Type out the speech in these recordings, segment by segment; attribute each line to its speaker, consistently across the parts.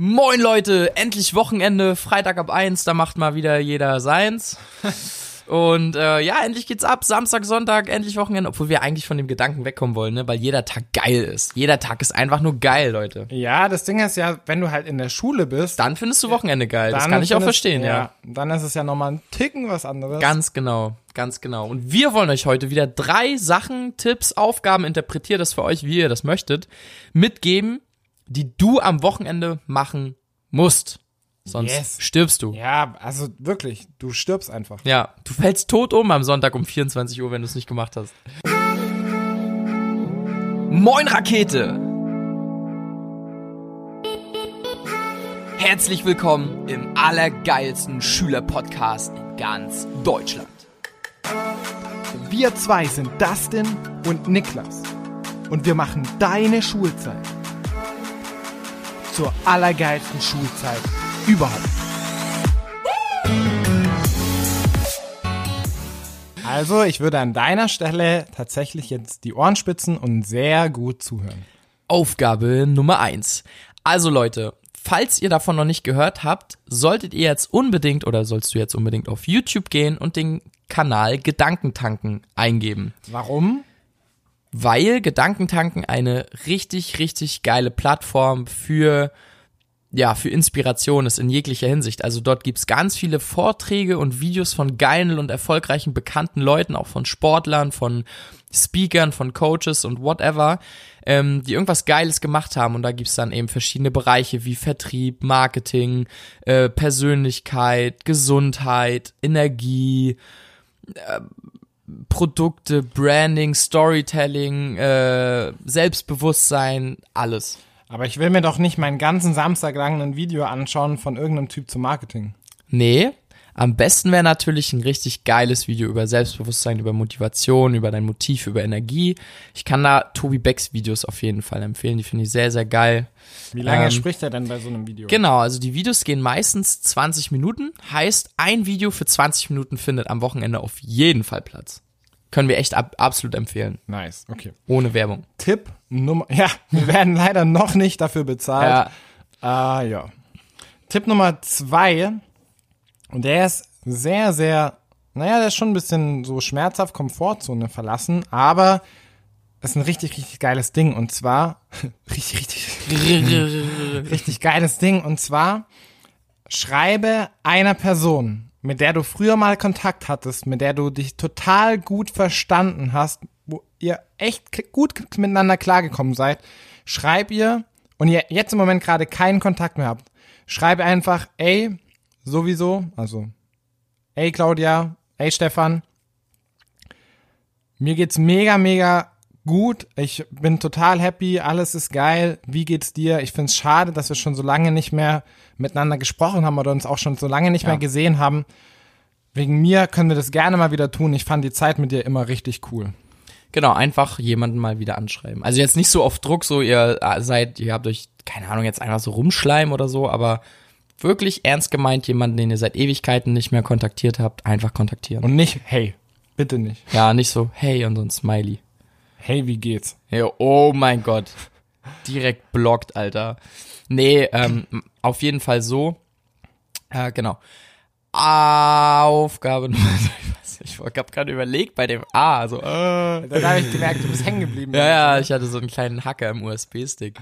Speaker 1: Moin Leute, endlich Wochenende, Freitag ab eins, da macht mal wieder jeder seins. Und äh, ja, endlich geht's ab, Samstag, Sonntag, endlich Wochenende, obwohl wir eigentlich von dem Gedanken wegkommen wollen, ne? weil jeder Tag geil ist. Jeder Tag ist einfach nur geil, Leute.
Speaker 2: Ja, das Ding ist ja, wenn du halt in der Schule bist,
Speaker 1: Dann findest du Wochenende geil, das kann ich auch
Speaker 2: findest-
Speaker 1: verstehen, ja.
Speaker 2: Dann ist es ja nochmal ein Ticken was anderes.
Speaker 1: Ganz genau, ganz genau. Und wir wollen euch heute wieder drei Sachen, Tipps, Aufgaben, interpretiert das für euch, wie ihr das möchtet, mitgeben, die du am Wochenende machen musst. Sonst
Speaker 2: Yes.
Speaker 1: stirbst du.
Speaker 2: Ja, also wirklich, du stirbst einfach.
Speaker 1: Ja, du fällst tot um am Sonntag um 24 Uhr, wenn du es nicht gemacht hast. Moin Rakete! Herzlich willkommen im allergeilsten Schülerpodcast in ganz Deutschland.
Speaker 2: Wir zwei sind Dustin und Niklas. Und wir machen deine Schulzeit zur allergeilsten Schulzeit überhaupt. Also, ich würde an deiner Stelle tatsächlich jetzt die Ohren spitzen und sehr gut zuhören.
Speaker 1: Aufgabe Nummer eins. Also Leute, falls ihr davon noch nicht gehört habt, solltet ihr jetzt unbedingt oder sollst du jetzt unbedingt auf YouTube gehen und den Kanal Gedankentanken eingeben.
Speaker 2: Warum?
Speaker 1: Weil Gedankentanken eine richtig, richtig geile Plattform für ja, für Inspiration ist in jeglicher Hinsicht. Also dort gibt's ganz viele Vorträge und Videos von geilen und erfolgreichen bekannten Leuten, auch von Sportlern, von Speakern, von Coaches und whatever, ähm, die irgendwas Geiles gemacht haben. Und da gibt's dann eben verschiedene Bereiche wie Vertrieb, Marketing, äh, Persönlichkeit, Gesundheit, Energie, Produkte, Branding, Storytelling, äh, Selbstbewusstsein, alles.
Speaker 2: Aber ich will mir doch nicht meinen ganzen Samstag lang ein Video anschauen von irgendeinem Typ zum Marketing.
Speaker 1: Nee, am besten wäre natürlich ein richtig geiles Video über Selbstbewusstsein, über Motivation, über dein Motiv, über Energie. Ich kann da Tobi Becks Videos auf jeden Fall empfehlen, die finde ich sehr, sehr geil.
Speaker 2: Wie lange
Speaker 1: Ähm,
Speaker 2: spricht er denn bei so einem Video?
Speaker 1: Genau, also die Videos gehen meistens 20 Minuten, heißt ein Video für 20 Minuten findet am Wochenende auf jeden Fall Platz. Können wir echt ab, absolut empfehlen,
Speaker 2: Nice, okay.
Speaker 1: ohne Werbung.
Speaker 2: Tipp Nummer, ja, wir werden leider noch nicht dafür bezahlt. Ah, ja. Tipp Nummer zwei, und der ist sehr, sehr, naja, der ist schon ein bisschen so schmerzhaft Komfortzone verlassen, aber ist ein richtig, richtig geiles Ding. Und zwar, richtig, richtig, richtig geiles Ding. Und zwar, schreibe einer Person, mit der du früher mal Kontakt hattest, mit der du dich total gut verstanden hast, wo ihr echt gut miteinander klargekommen seid, schreib ihr und ihr jetzt im Moment gerade keinen Kontakt mehr habt, schreib einfach, ey, sowieso, also, ey Claudia, ey Stefan, mir geht's mega, mega gut. Ich bin total happy. Alles ist geil. Wie geht's dir? Ich find's schade, dass wir schon so lange nicht mehr miteinander gesprochen haben oder uns auch schon so lange nicht
Speaker 1: Ja.
Speaker 2: mehr gesehen haben. Wegen mir können wir das gerne mal wieder tun. Ich fand die Zeit mit dir immer richtig cool.
Speaker 1: Genau, einfach jemanden mal wieder anschreiben. Also jetzt nicht so auf Druck, so ihr äh, seid, ihr habt euch, keine Ahnung, jetzt einfach so rumschleimen oder so, aber wirklich ernst gemeint, jemanden, den ihr seit Ewigkeiten nicht mehr kontaktiert habt, einfach kontaktieren.
Speaker 2: Und nicht, hey, bitte nicht.
Speaker 1: ja, nicht so, hey und so ein Smiley.
Speaker 2: Hey, wie geht's?
Speaker 1: Ja, oh mein Gott. Direkt blockt, Alter. Nee, ähm, auf jeden Fall so. Äh, genau. Aufgabe Nummer, ich weiß nicht, ich hab gerade überlegt bei dem A, so, äh.
Speaker 2: Dann habe ich gemerkt, du bist hängen geblieben.
Speaker 1: Ja, ja, ich hatte so einen kleinen Hacker im USB-Stick.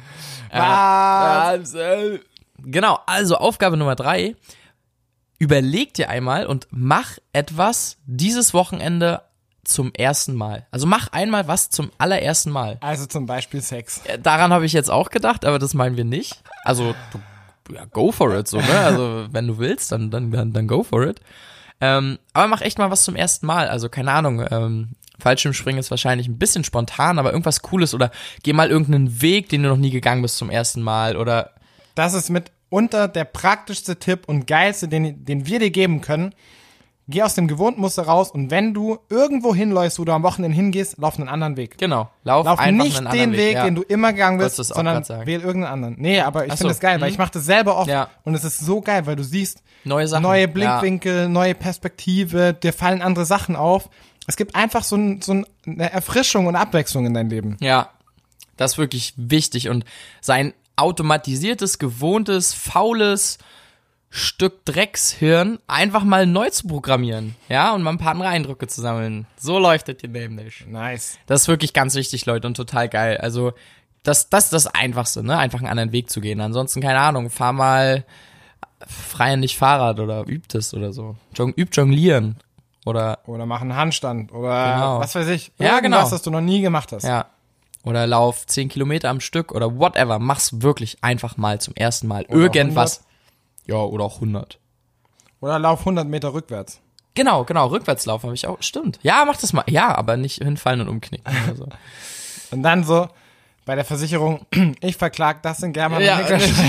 Speaker 2: Was?
Speaker 1: Äh, genau, also Aufgabe Nummer drei. Überleg dir einmal und mach etwas dieses Wochenende zum ersten Mal. Also mach einmal was zum allerersten Mal.
Speaker 2: Also zum Beispiel Sex.
Speaker 1: Äh, Daran habe ich jetzt auch gedacht, aber das meinen wir nicht. Also, du, ja, go for it, so, ne? Also, wenn du willst, dann, dann, dann, dann go for it. Ähm, aber mach echt mal was zum ersten Mal. Also, keine Ahnung, ähm, Fallschirmspringen ist wahrscheinlich ein bisschen spontan, aber irgendwas Cooles oder geh mal irgendeinen Weg, den du noch nie gegangen bist zum ersten Mal oder
Speaker 2: Das ist mitunter der praktischste Tipp und geilste, den, den wir dir geben können. Geh aus dem gewohnten Muster raus und wenn du irgendwo hinläufst, wo du am Wochenende hingehst, lauf einen anderen Weg.
Speaker 1: genau, lauf,
Speaker 2: Lauf
Speaker 1: einfach
Speaker 2: nicht
Speaker 1: einen
Speaker 2: den
Speaker 1: anderen
Speaker 2: Weg,
Speaker 1: ja.
Speaker 2: den du immer gegangen bist, sondern wähl irgendeinen anderen. Nee, aber ich finde
Speaker 1: so,
Speaker 2: das geil, weil
Speaker 1: mhm.
Speaker 2: ich mache das selber oft
Speaker 1: Ja.
Speaker 2: und es ist so geil, weil du siehst
Speaker 1: Neue Sachen.
Speaker 2: neue
Speaker 1: Ja.
Speaker 2: Blickwinkel, neue Perspektive, dir fallen andere Sachen auf. Es gibt einfach so, ein, so eine Erfrischung und Abwechslung in dein Leben.
Speaker 1: Ja, das ist wirklich wichtig und sein automatisiertes, gewohntes, faules Stück Dreckshirn einfach mal neu zu programmieren, ja, und mal ein paar andere Eindrücke zu sammeln. So leuchtet ihr nämlich.
Speaker 2: Nice.
Speaker 1: Das ist wirklich ganz wichtig, Leute, und total geil. Also, das, das ist das Einfachste, ne? Einfach einen anderen Weg zu gehen. Ansonsten, keine Ahnung, fahr mal frei nicht Fahrrad oder übt es oder so. Jong, übt Jonglieren. Oder,
Speaker 2: oder mach einen Handstand oder genau. was weiß ich.
Speaker 1: Ja, genau.
Speaker 2: Was, das du noch nie gemacht hast.
Speaker 1: Ja. Oder lauf 10 Kilometer am Stück oder whatever. Mach's wirklich einfach mal zum ersten Mal. Oder Irgendwas. Ja, oder auch 100.
Speaker 2: Oder lauf 100 Meter rückwärts.
Speaker 1: Genau, genau. Rückwärtslauf habe ich auch. Stimmt. Ja, mach das mal. Ja, aber nicht hinfallen und umknicken. Oder so.
Speaker 2: und dann so, bei der Versicherung, ich verklag das in German, ja.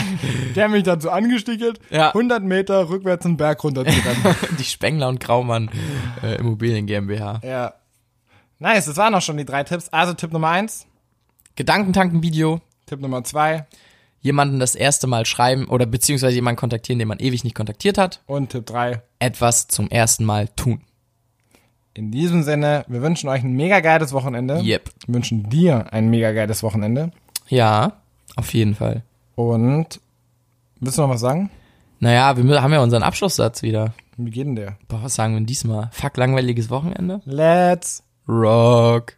Speaker 2: der mich dazu angestickelt, ja. 100 Meter rückwärts einen Berg runter zu rennen.
Speaker 1: die Spengler und Graumann äh, Immobilien GmbH.
Speaker 2: Ja. Nice, das waren auch schon die drei Tipps. Also Tipp Nummer eins.
Speaker 1: Gedankentanken-Video.
Speaker 2: Tipp Nummer zwei.
Speaker 1: Jemanden das erste Mal schreiben oder beziehungsweise jemanden kontaktieren, den man ewig nicht kontaktiert hat.
Speaker 2: Und Tipp drei.
Speaker 1: Etwas zum ersten Mal tun.
Speaker 2: In diesem Sinne, wir wünschen euch ein mega geiles Wochenende.
Speaker 1: Yep.
Speaker 2: Wir wünschen dir ein mega geiles Wochenende.
Speaker 1: Ja, auf jeden Fall.
Speaker 2: Und willst du noch was sagen?
Speaker 1: Naja, wir haben ja unseren Abschlusssatz wieder.
Speaker 2: Wie geht denn der?
Speaker 1: Boah, was sagen wir denn diesmal? Fuck langweiliges Wochenende?
Speaker 2: Let's
Speaker 1: rock.